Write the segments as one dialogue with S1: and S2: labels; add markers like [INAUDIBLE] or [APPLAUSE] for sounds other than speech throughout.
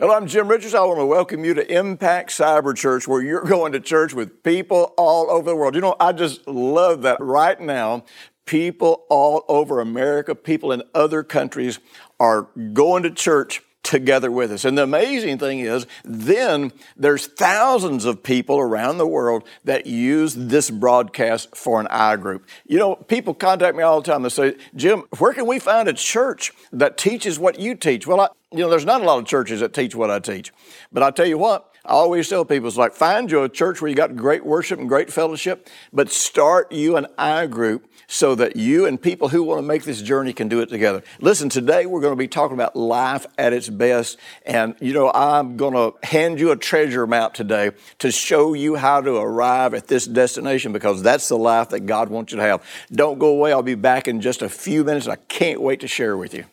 S1: Hello, I'm Jim Richards. I want to welcome you to Impact Cyber Church, where you're [LAUGHS] going to church with people all over the world. You know, I just love that right now. People all over America, people in other countries are going to church together with us. And the amazing thing is, then there's thousands of people around the world that use this broadcast for an iGroup. You know, people contact me all the time and say, Jim, where can we find a church that teaches what you teach? Well, I, you know, there's not a lot of churches that teach what I teach. But I tell you what, I always tell people, it's like find you a church where you got great worship and great fellowship, but start you an iGroup so that you and people who want to make this journey can do it together. Listen, today we're going to be talking about life at its best. And, you know, I'm going to hand you a treasure map today to show you how to arrive at this destination because that's the life that God wants you to have. Don't go away. I'll be back in just a few minutes. I can't wait to share with you.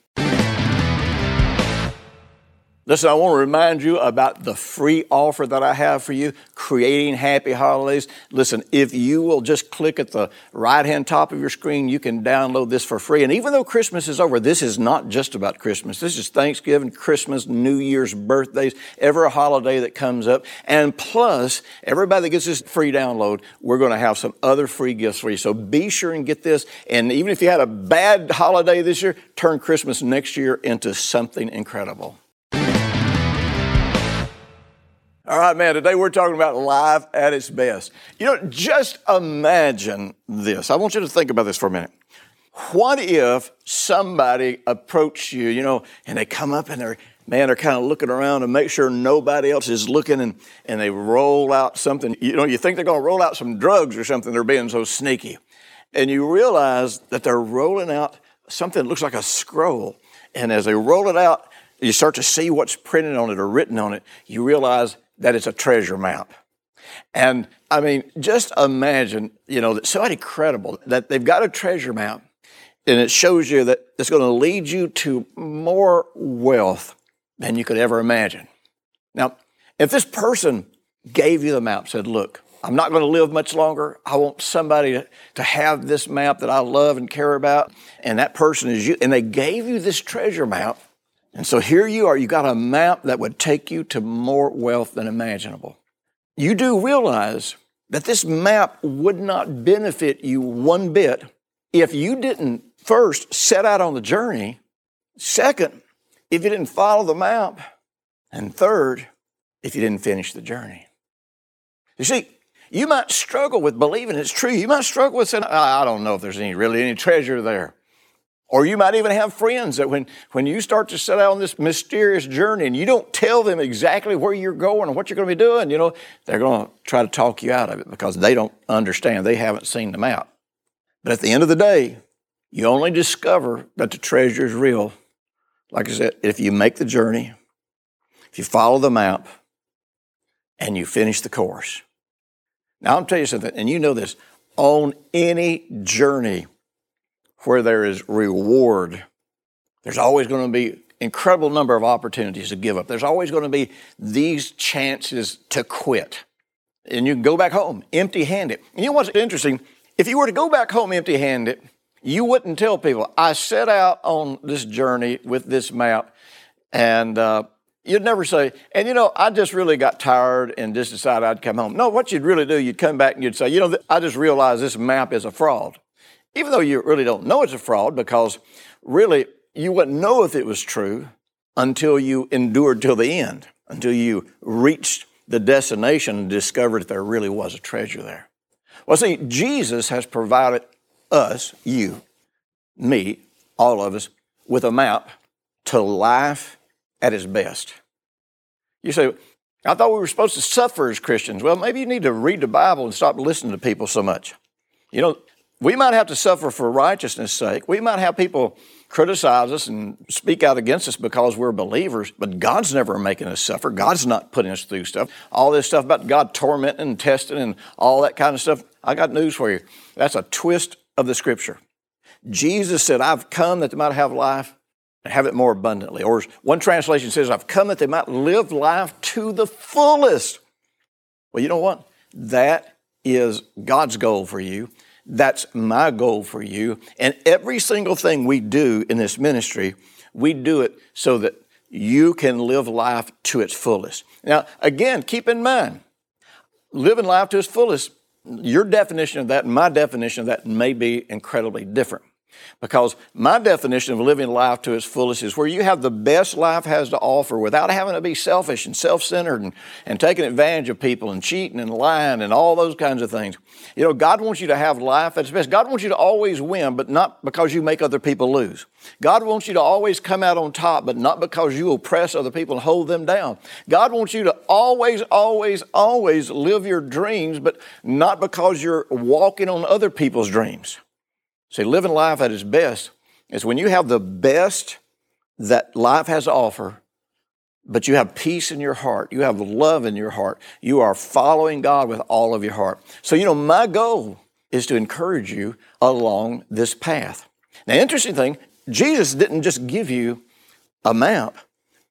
S1: Listen, I want to remind you about the free offer that I have for you, creating happy holidays. Listen, if you will just click at the right hand top of your screen, you can download this for free. And even though Christmas is over, this is not just about Christmas. This is Thanksgiving, Christmas, New Year's, birthdays, every holiday that comes up. And plus, everybody that gets this free download, we're going to have some other free gifts for you. So be sure and get this. And even if you had a bad holiday this year, turn Christmas next year into something incredible. All right, man, today we're talking about life at its best. You know, just imagine this. I want you to think about this for a minute. What if somebody approached you, you know, and they come up and they're, man, they're kind of looking around to make sure nobody else is looking and, and they roll out something. You know, you think they're going to roll out some drugs or something. They're being so sneaky. And you realize that they're rolling out something that looks like a scroll. And as they roll it out, you start to see what's printed on it or written on it. You realize that it's a treasure map. And I mean, just imagine, you know, that somebody credible that they've got a treasure map and it shows you that it's going to lead you to more wealth than you could ever imagine. Now, if this person gave you the map, said, look, I'm not going to live much longer. I want somebody to have this map that I love and care about. And that person is you. And they gave you this treasure map. And so here you are, you got a map that would take you to more wealth than imaginable. You do realize that this map would not benefit you one bit if you didn't first set out on the journey, second, if you didn't follow the map, and third, if you didn't finish the journey. You see, you might struggle with believing it's true. You might struggle with saying, I don't know if there's any really any treasure there. Or you might even have friends that when, when you start to set out on this mysterious journey and you don't tell them exactly where you're going and what you're going to be doing, you know, they're going to try to talk you out of it because they don't understand. They haven't seen the map. But at the end of the day, you only discover that the treasure is real. Like I said, if you make the journey, if you follow the map, and you finish the course. Now, I'm telling you something, and you know this on any journey, where there is reward, there's always going to be incredible number of opportunities to give up. There's always going to be these chances to quit. And you can go back home empty handed. And you know what's interesting? If you were to go back home empty handed, you wouldn't tell people, I set out on this journey with this map, and uh, you'd never say, and you know, I just really got tired and just decided I'd come home. No, what you'd really do, you'd come back and you'd say, you know, I just realized this map is a fraud even though you really don't know it's a fraud because really you wouldn't know if it was true until you endured till the end, until you reached the destination and discovered that there really was a treasure there. Well, see, Jesus has provided us, you, me, all of us, with a map to life at its best. You say, I thought we were supposed to suffer as Christians. Well, maybe you need to read the Bible and stop listening to people so much. You know, we might have to suffer for righteousness' sake. We might have people criticize us and speak out against us because we're believers, but God's never making us suffer. God's not putting us through stuff. All this stuff about God tormenting and testing and all that kind of stuff, I got news for you. That's a twist of the scripture. Jesus said, I've come that they might have life and have it more abundantly. Or one translation says, I've come that they might live life to the fullest. Well, you know what? That is God's goal for you. That's my goal for you. And every single thing we do in this ministry, we do it so that you can live life to its fullest. Now, again, keep in mind, living life to its fullest, your definition of that and my definition of that may be incredibly different. Because my definition of living life to its fullest is where you have the best life has to offer without having to be selfish and self centered and, and taking advantage of people and cheating and lying and all those kinds of things. You know, God wants you to have life at its best. God wants you to always win, but not because you make other people lose. God wants you to always come out on top, but not because you oppress other people and hold them down. God wants you to always, always, always live your dreams, but not because you're walking on other people's dreams. See, living life at its best is when you have the best that life has to offer, but you have peace in your heart, you have love in your heart, you are following God with all of your heart. So, you know, my goal is to encourage you along this path. Now, interesting thing, Jesus didn't just give you a map,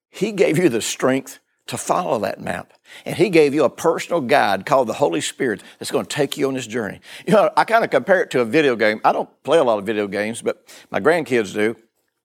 S1: He gave you the strength to follow that map. And he gave you a personal guide called the Holy Spirit that's going to take you on this journey. You know, I kind of compare it to a video game. I don't play a lot of video games, but my grandkids do.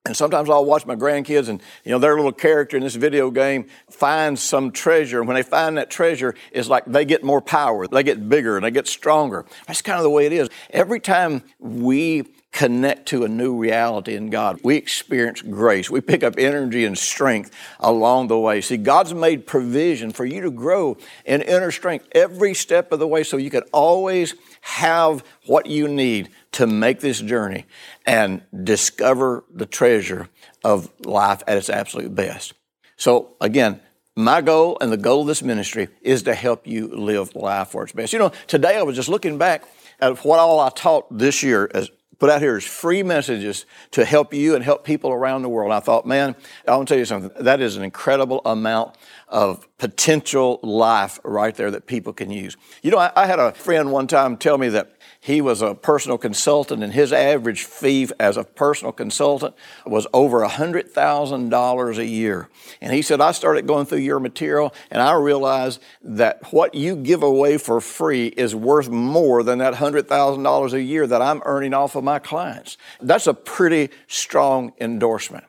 S1: And sometimes I'll watch my grandkids and, you know, their little character in this video game finds some treasure. And when they find that treasure, it's like they get more power. They get bigger and they get stronger. That's kind of the way it is. Every time we connect to a new reality in God. We experience grace. We pick up energy and strength along the way. See, God's made provision for you to grow in inner strength every step of the way so you can always have what you need to make this journey and discover the treasure of life at its absolute best. So, again, my goal and the goal of this ministry is to help you live life for its best. You know, today I was just looking back at what all I taught this year as put out here is free messages to help you and help people around the world. And I thought, man, I want to tell you something. That is an incredible amount of potential life right there that people can use. You know, I, I had a friend one time tell me that he was a personal consultant, and his average fee as a personal consultant was over $100,000 a year. And he said, I started going through your material, and I realized that what you give away for free is worth more than that $100,000 a year that I'm earning off of my clients. That's a pretty strong endorsement.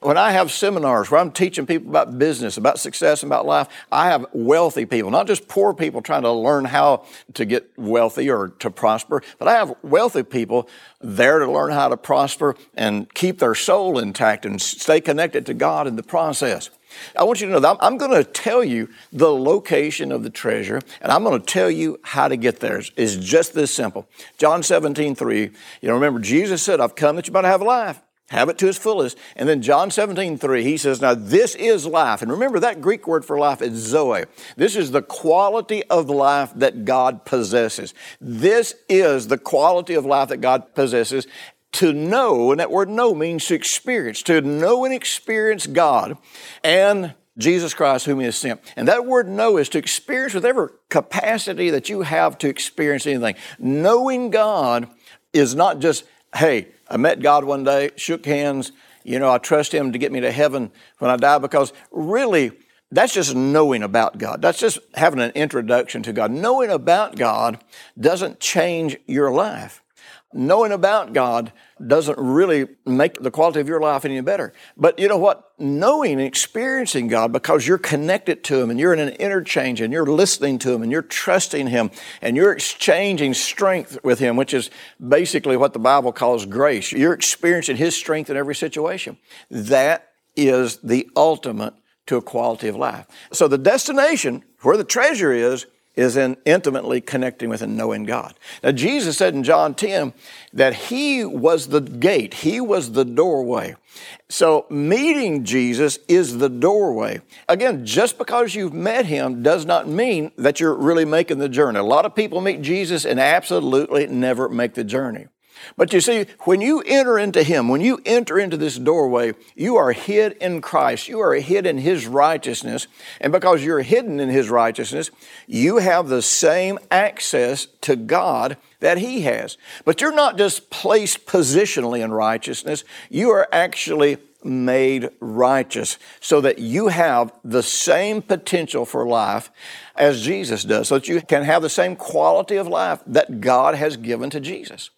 S1: When I have seminars where I'm teaching people about business, about success, about life, I have wealthy people, not just poor people trying to learn how to get wealthy or to prosper, but I have wealthy people there to learn how to prosper and keep their soul intact and stay connected to God in the process. I want you to know that I'm going to tell you the location of the treasure, and I'm going to tell you how to get there. It's just this simple. John 17, 3. You know, remember, Jesus said, I've come that you might have life have it to its fullest. And then John 17, 3, he says, Now this is life. And remember that Greek word for life is zoe. This is the quality of life that God possesses. This is the quality of life that God possesses. To know, and that word know means to experience, to know and experience God and Jesus Christ, whom He has sent. And that word know is to experience whatever capacity that you have to experience anything. Knowing God is not just, hey, I met God one day, shook hands. You know, I trust Him to get me to heaven when I die because really, that's just knowing about God. That's just having an introduction to God. Knowing about God doesn't change your life knowing about God doesn't really make the quality of your life any better. But you know what? Knowing and experiencing God because you're connected to Him and you're in an interchange and you're listening to Him and you're trusting Him and you're exchanging strength with Him, which is basically what the Bible calls grace. You're experiencing His strength in every situation. That is the ultimate to a quality of life. So the destination, where the treasure is, is in intimately connecting with and knowing God. Now, Jesus said in John 10 that He was the gate, He was the doorway. So, meeting Jesus is the doorway. Again, just because you've met Him does not mean that you're really making the journey. A lot of people meet Jesus and absolutely never make the journey. But you see, when you enter into Him, when you enter into this doorway, you are hid in Christ. You are hid in His righteousness. And because you're hidden in His righteousness, you have the same access to God that He has. But you're not just placed positionally in righteousness, you are actually made righteous so that you have the same potential for life as Jesus does, so that you can have the same quality of life that God has given to Jesus.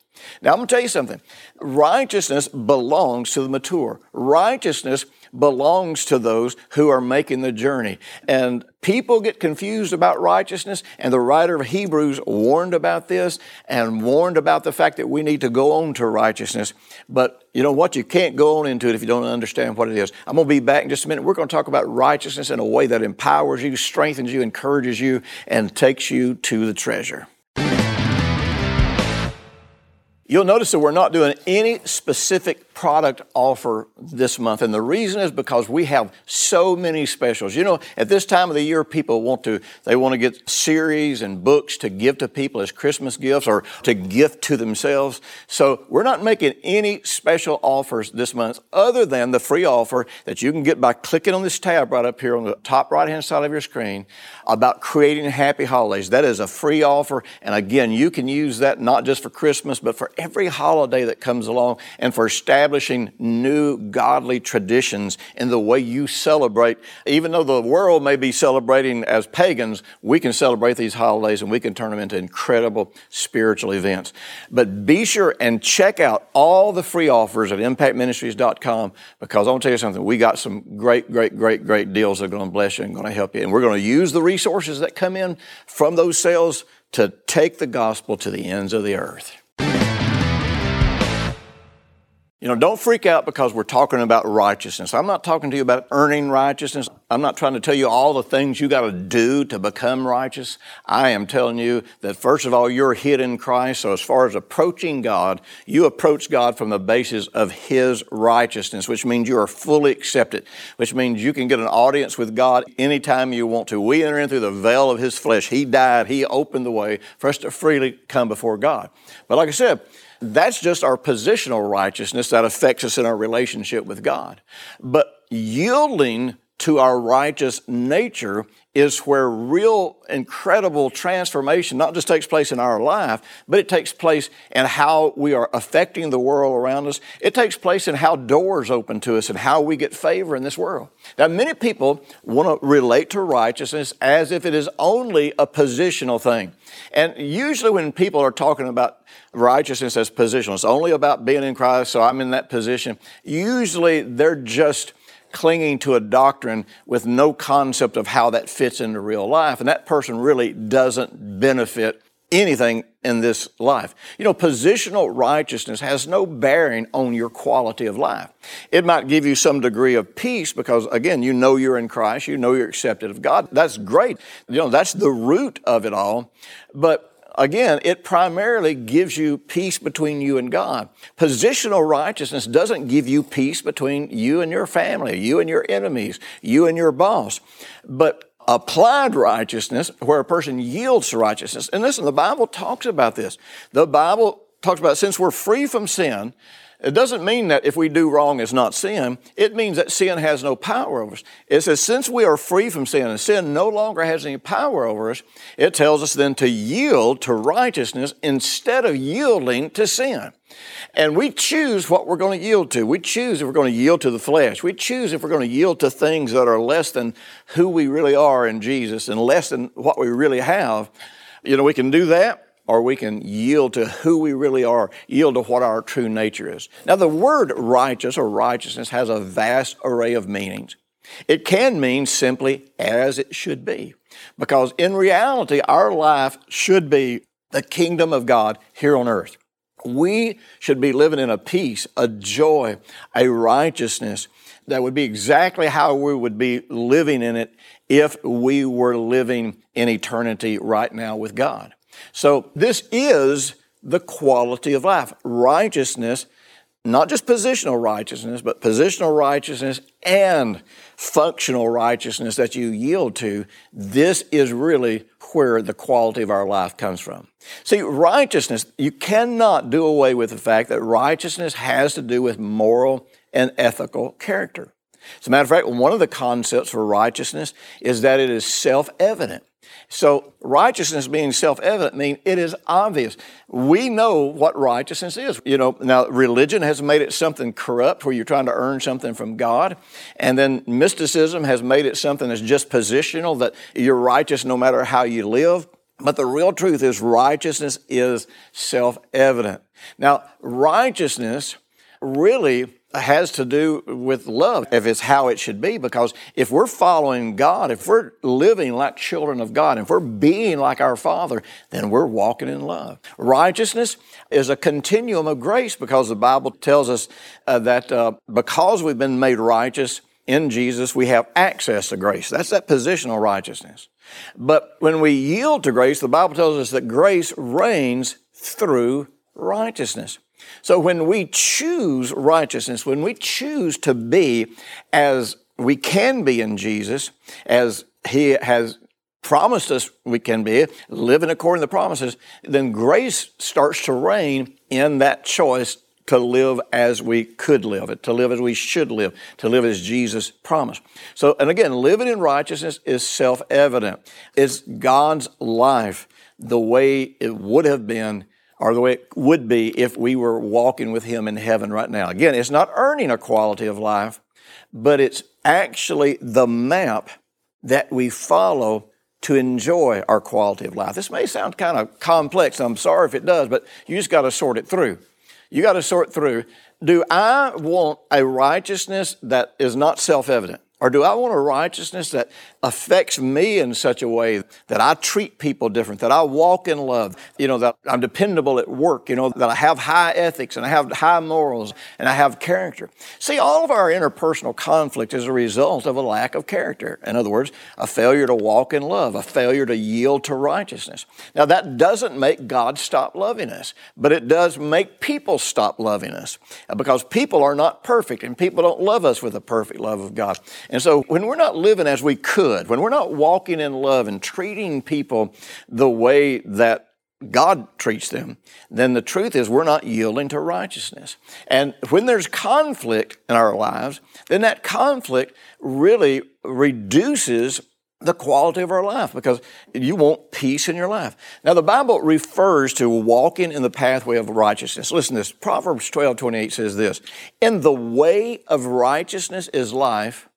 S1: Now, I'm going to tell you something. Righteousness belongs to the mature. Righteousness belongs to those who are making the journey. And people get confused about righteousness, and the writer of Hebrews warned about this and warned about the fact that we need to go on to righteousness. But you know what? You can't go on into it if you don't understand what it is. I'm going to be back in just a minute. We're going to talk about righteousness in a way that empowers you, strengthens you, encourages you, and takes you to the treasure. You'll notice that we're not doing any specific product offer this month. And the reason is because we have so many specials. You know, at this time of the year, people want to, they want to get series and books to give to people as Christmas gifts or to gift to themselves. So we're not making any special offers this month other than the free offer that you can get by clicking on this tab right up here on the top right hand side of your screen about creating happy holidays. That is a free offer. And again, you can use that not just for Christmas, but for every holiday that comes along and for establishing new godly traditions in the way you celebrate. Even though the world may be celebrating as pagans, we can celebrate these holidays and we can turn them into incredible spiritual events. But be sure and check out all the free offers at impactministries.com because I want to tell you something. We got some great, great, great, great deals that are going to bless you and going to help you. And we're going to use the resources resources that come in from those sales to take the gospel to the ends of the earth. You know, don't freak out because we're talking about righteousness. I'm not talking to you about earning righteousness. I'm not trying to tell you all the things you got to do to become righteous. I am telling you that first of all, you're hid in Christ. So as far as approaching God, you approach God from the basis of His righteousness, which means you are fully accepted, which means you can get an audience with God anytime you want to. We enter in through the veil of His flesh. He died. He opened the way for us to freely come before God. But like I said, that's just our positional righteousness that affects us in our relationship with God. But yielding to our righteous nature is where real incredible transformation not just takes place in our life, but it takes place in how we are affecting the world around us. It takes place in how doors open to us and how we get favor in this world. Now, many people want to relate to righteousness as if it is only a positional thing. And usually when people are talking about righteousness as positional, it's only about being in Christ, so I'm in that position. Usually they're just clinging to a doctrine with no concept of how that fits into real life. And that person really doesn't benefit anything in this life. You know, positional righteousness has no bearing on your quality of life. It might give you some degree of peace because, again, you know you're in Christ, you know you're accepted of God. That's great. You know, that's the root of it all. But again, it primarily gives you peace between you and God. Positional righteousness doesn't give you peace between you and your family, you and your enemies, you and your boss. But applied righteousness, where a person yields to righteousness, and listen, the Bible talks about this. The Bible talks about since we're free from sin, it doesn't mean that if we do wrong, it's not sin. It means that sin has no power over us. It says, since we are free from sin and sin no longer has any power over us, it tells us then to yield to righteousness instead of yielding to sin. And we choose what we're going to yield to. We choose if we're going to yield to the flesh. We choose if we're going to yield to things that are less than who we really are in Jesus and less than what we really have. You know, we can do that or we can yield to who we really are, yield to what our true nature is. Now, the word righteous or righteousness has a vast array of meanings. It can mean simply as it should be, because in reality, our life should be the kingdom of God here on earth. We should be living in a peace, a joy, a righteousness that would be exactly how we would be living in it if we were living in eternity right now with God. So this is the quality of life. Righteousness not just positional righteousness, but positional righteousness and functional righteousness that you yield to, this is really where the quality of our life comes from. See, righteousness, you cannot do away with the fact that righteousness has to do with moral and ethical character. As a matter of fact, one of the concepts for righteousness is that it is self evident. So, righteousness being self evident means it is obvious. We know what righteousness is. You know, now religion has made it something corrupt where you're trying to earn something from God. And then mysticism has made it something that's just positional, that you're righteous no matter how you live. But the real truth is righteousness is self evident. Now, righteousness really has to do with love, if it's how it should be, because if we're following God, if we're living like children of God, if we're being like our Father, then we're walking in love. Righteousness is a continuum of grace because the Bible tells us uh, that uh, because we've been made righteous in Jesus, we have access to grace. That's that positional righteousness. But when we yield to grace, the Bible tells us that grace reigns through righteousness. So when we choose righteousness, when we choose to be as we can be in Jesus, as He has promised us we can be, living according to the promises, then grace starts to reign in that choice to live as we could live it, to live as we should live, to live as Jesus promised. So, and again, living in righteousness is self evident. It's God's life the way it would have been or the way it would be if we were walking with Him in heaven right now. Again, it's not earning a quality of life, but it's actually the map that we follow to enjoy our quality of life. This may sound kind of complex. I'm sorry if it does, but you just got to sort it through. You got to sort through. Do I want a righteousness that is not self evident? Or do I want a righteousness that affects me in such a way that I treat people different, that I walk in love, you know, that I'm dependable at work, you know, that I have high ethics and I have high morals and I have character? See, all of our interpersonal conflict is a result of a lack of character. In other words, a failure to walk in love, a failure to yield to righteousness. Now, that doesn't make God stop loving us, but it does make people stop loving us because people are not perfect and people don't love us with the perfect love of God. And so when we're not living as we could, when we're not walking in love and treating people the way that God treats them, then the truth is we're not yielding to righteousness. And when there's conflict in our lives, then that conflict really reduces the quality of our life because you want peace in your life. Now, the Bible refers to walking in the pathway of righteousness. Listen to this Proverbs 12 28 says this In the way of righteousness is life,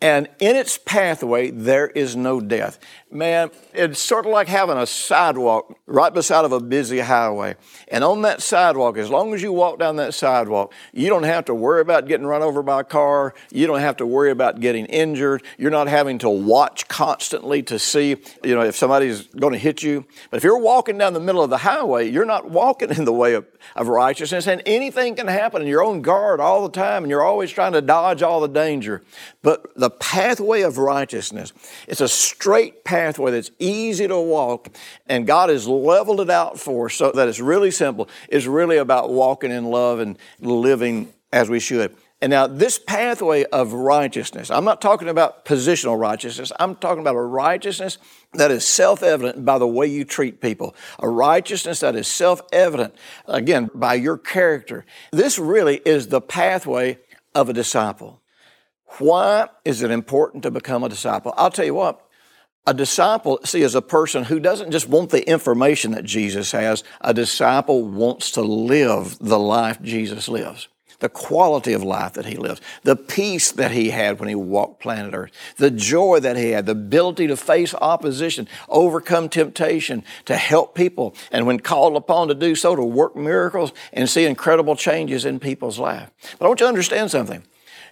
S1: and in its pathway there is no death. Man, it's sort of like having a sidewalk right beside of a busy highway. And on that sidewalk, as long as you walk down that sidewalk, you don't have to worry about getting run over by a car. You don't have to worry about getting injured. You're not having to watch constantly to see, you know, if somebody's going to hit you. But if you're walking down the middle of the highway, you're not walking in the way of, of righteousness and anything can happen and you're on guard all the time and you're always trying to dodge all the danger. But the pathway of righteousness, it's a straight pathway that's easy to walk, and God has leveled it out for us so that it's really simple. It's really about walking in love and living as we should. And now, this pathway of righteousness, I'm not talking about positional righteousness, I'm talking about a righteousness that is self evident by the way you treat people, a righteousness that is self evident, again, by your character. This really is the pathway of a disciple. Why is it important to become a disciple? I'll tell you what, a disciple, see, is a person who doesn't just want the information that Jesus has. A disciple wants to live the life Jesus lives, the quality of life that he lives, the peace that he had when he walked planet Earth, the joy that he had, the ability to face opposition, overcome temptation, to help people, and when called upon to do so, to work miracles and see incredible changes in people's life. But I want you to understand something.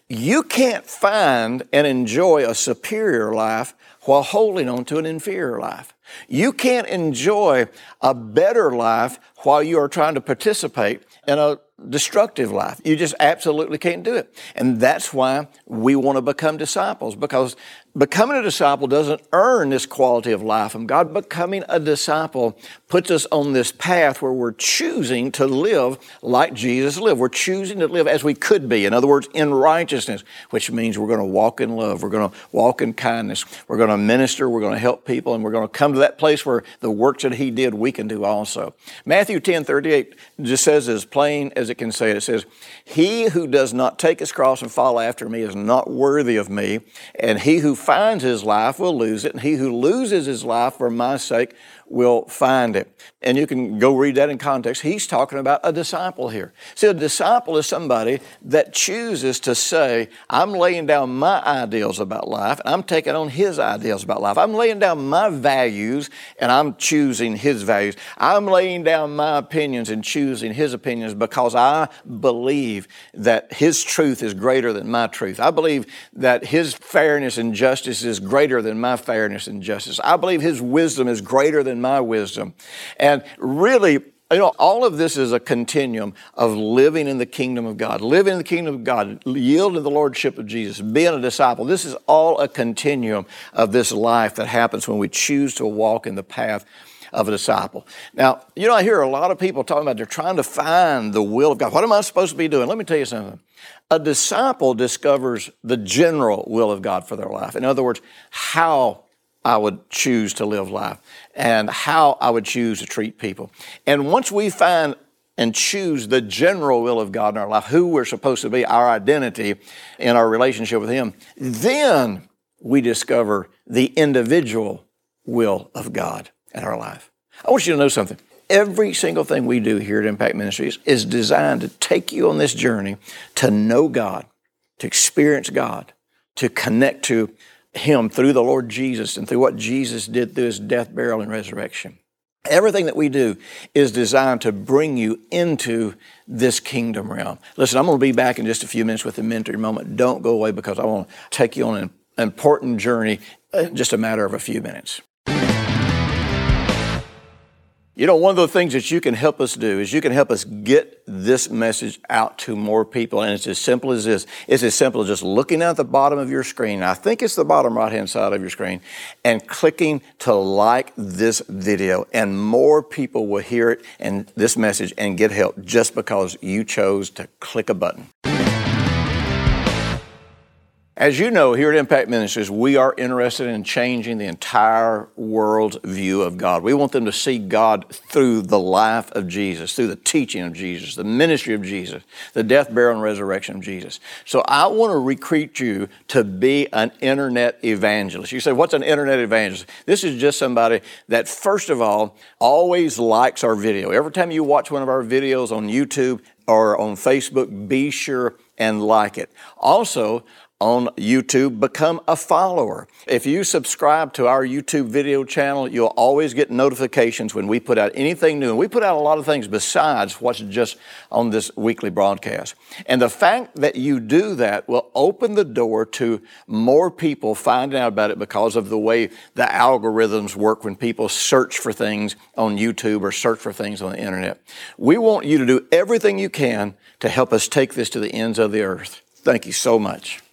S1: You can't find and enjoy a superior life while holding on to an inferior life. You can't enjoy a better life while you are trying to participate in a destructive life. You just absolutely can't do it. And that's why we want to become disciples because becoming a disciple doesn't earn this quality of life from God. Becoming a disciple puts us on this path where we're choosing to live like Jesus lived. We're choosing to live as we could be. In other words, in righteousness, which means we're going to walk in love. We're going to walk in kindness. We're going to minister. We're going to help people. And we're going to come to that place where the works that He did, we can do also. Matthew 10 38 just says as plain as it can say it. It says, He who does not take his cross and follow after me is not worthy of me. And he who finds his life will lose it, and he who loses his life for my sake will find it. And you can go read that in context. He's talking about a disciple here. See, a disciple is somebody that chooses to say, I'm laying down my ideals about life, and I'm taking on his ideals about life. I'm laying down my values, and I'm choosing his values. I'm laying down my opinions and choosing his opinions because I believe that his truth is greater than my truth. I believe that his fairness and justice is greater than my fairness and justice. I believe his wisdom is greater than my wisdom. And really, you know, all of this is a continuum of living in the kingdom of God, living in the kingdom of God, yielding to the lordship of Jesus, being a disciple. This is all a continuum of this life that happens when we choose to walk in the path of a disciple. Now, you know, I hear a lot of people talking about they're trying to find the will of God. What am I supposed to be doing? Let me tell you something. A disciple discovers the general will of God for their life. In other words, how I would choose to live life and how I would choose to treat people. And once we find and choose the general will of God in our life, who we're supposed to be, our identity in our relationship with Him, then we discover the individual will of God in our life. I want you to know something. Every single thing we do here at Impact Ministries is designed to take you on this journey to know God, to experience God, to connect to him through the Lord Jesus and through what Jesus did through his death, burial, and resurrection. Everything that we do is designed to bring you into this kingdom realm. Listen, I'm going to be back in just a few minutes with a mentor moment. Don't go away because I want to take you on an important journey in just a matter of a few minutes. You know, one of the things that you can help us do is you can help us get this message out to more people. And it's as simple as this. It's as simple as just looking at the bottom of your screen. I think it's the bottom right hand side of your screen and clicking to like this video. And more people will hear it and this message and get help just because you chose to click a button. As you know, here at Impact Ministries, we are interested in changing the entire world's view of God. We want them to see God through the life of Jesus, through the teaching of Jesus, the ministry of Jesus, the death, burial, and resurrection of Jesus. So I want to recruit you to be an internet evangelist. You say, What's an internet evangelist? This is just somebody that, first of all, always likes our video. Every time you watch one of our videos on YouTube or on Facebook, be sure and like it. Also, on YouTube, become a follower. If you subscribe to our YouTube video channel, you'll always get notifications when we put out anything new. And we put out a lot of things besides what's just on this weekly broadcast. And the fact that you do that will open the door to more people finding out about it because of the way the algorithms work when people search for things on YouTube or search for things on the internet. We want you to do everything you can to help us take this to the ends of the earth. Thank you so much.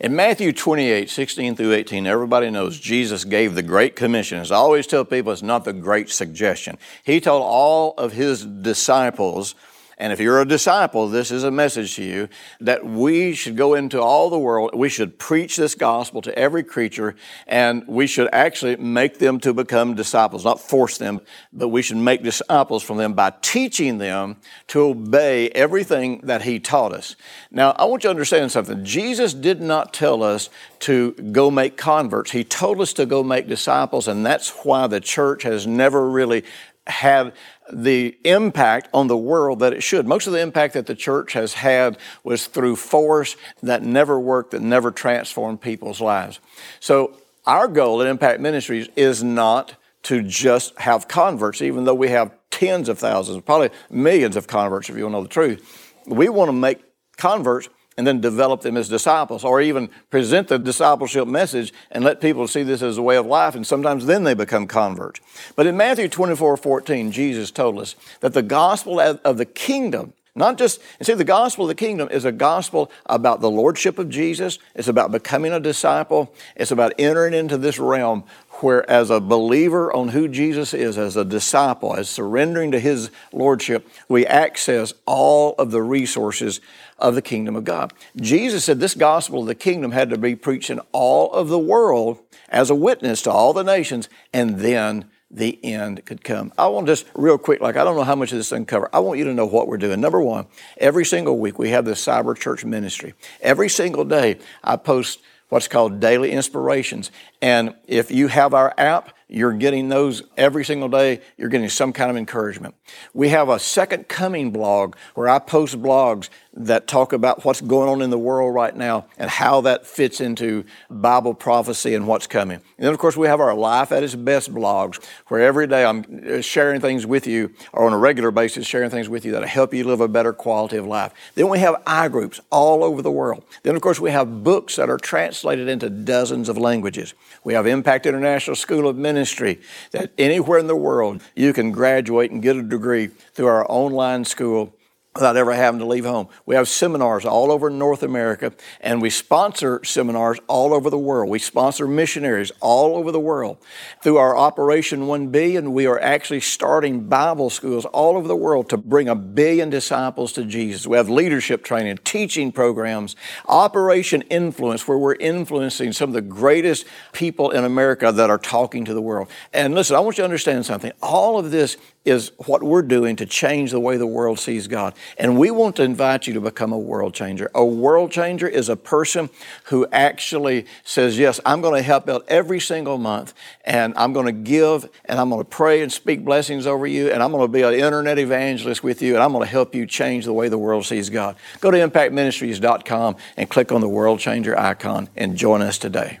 S1: In Matthew 28, 16 through 18, everybody knows Jesus gave the Great Commission. As I always tell people, it's not the great suggestion. He told all of his disciples and if you're a disciple, this is a message to you that we should go into all the world. We should preach this gospel to every creature, and we should actually make them to become disciples, not force them, but we should make disciples from them by teaching them to obey everything that He taught us. Now, I want you to understand something. Jesus did not tell us to go make converts. He told us to go make disciples, and that's why the church has never really had the impact on the world that it should. Most of the impact that the church has had was through force that never worked, that never transformed people's lives. So, our goal at Impact Ministries is not to just have converts, even though we have tens of thousands, probably millions of converts, if you want to know the truth. We want to make converts and then develop them as disciples, or even present the discipleship message and let people see this as a way of life, and sometimes then they become converts. But in Matthew 24 14, Jesus told us that the gospel of the kingdom Not just, and see, the gospel of the kingdom is a gospel about the lordship of Jesus. It's about becoming a disciple. It's about entering into this realm where, as a believer on who Jesus is, as a disciple, as surrendering to his lordship, we access all of the resources of the kingdom of God. Jesus said this gospel of the kingdom had to be preached in all of the world as a witness to all the nations, and then the end could come. I want just real quick, like I don't know how much of this thing cover. I want you to know what we're doing. Number one, every single week we have the cyber church ministry. Every single day I post what's called daily inspirations. And if you have our app, you're getting those every single day. You're getting some kind of encouragement. We have a second coming blog where I post blogs that talk about what's going on in the world right now and how that fits into Bible prophecy and what's coming. And then, of course, we have our Life at its Best blogs where every day I'm uh, sharing things with you or on a regular basis sharing things with you that'll help you live a better quality of life. Then we have iGroups all over the world. Then, of course, we have books that are translated into dozens of languages. We have Impact International School of Ministry that anywhere in the world you can graduate and get a degree through our online school without ever having to leave home. We have seminars all over North America, and we sponsor seminars all over the world. We sponsor missionaries all over the world. Through our Operation 1 Billion, we are actually starting Bible schools all over the world to bring a billion disciples to Jesus. We have leadership training, teaching programs, Operation Influence, where we're influencing some of the greatest people in America that are talking to the world. And listen, I want you to understand something. All of this is what we're doing to change the way the world sees God. And we want to invite you to become a world changer. A world changer is a person who actually says, Yes, I'm going to help out every single month, and I'm going to give, and I'm going to pray and speak blessings over you, and I'm going to be an internet evangelist with you, and I'm going to help you change the way the world sees God. Go to impactministries.com and click on the world changer icon and join us today.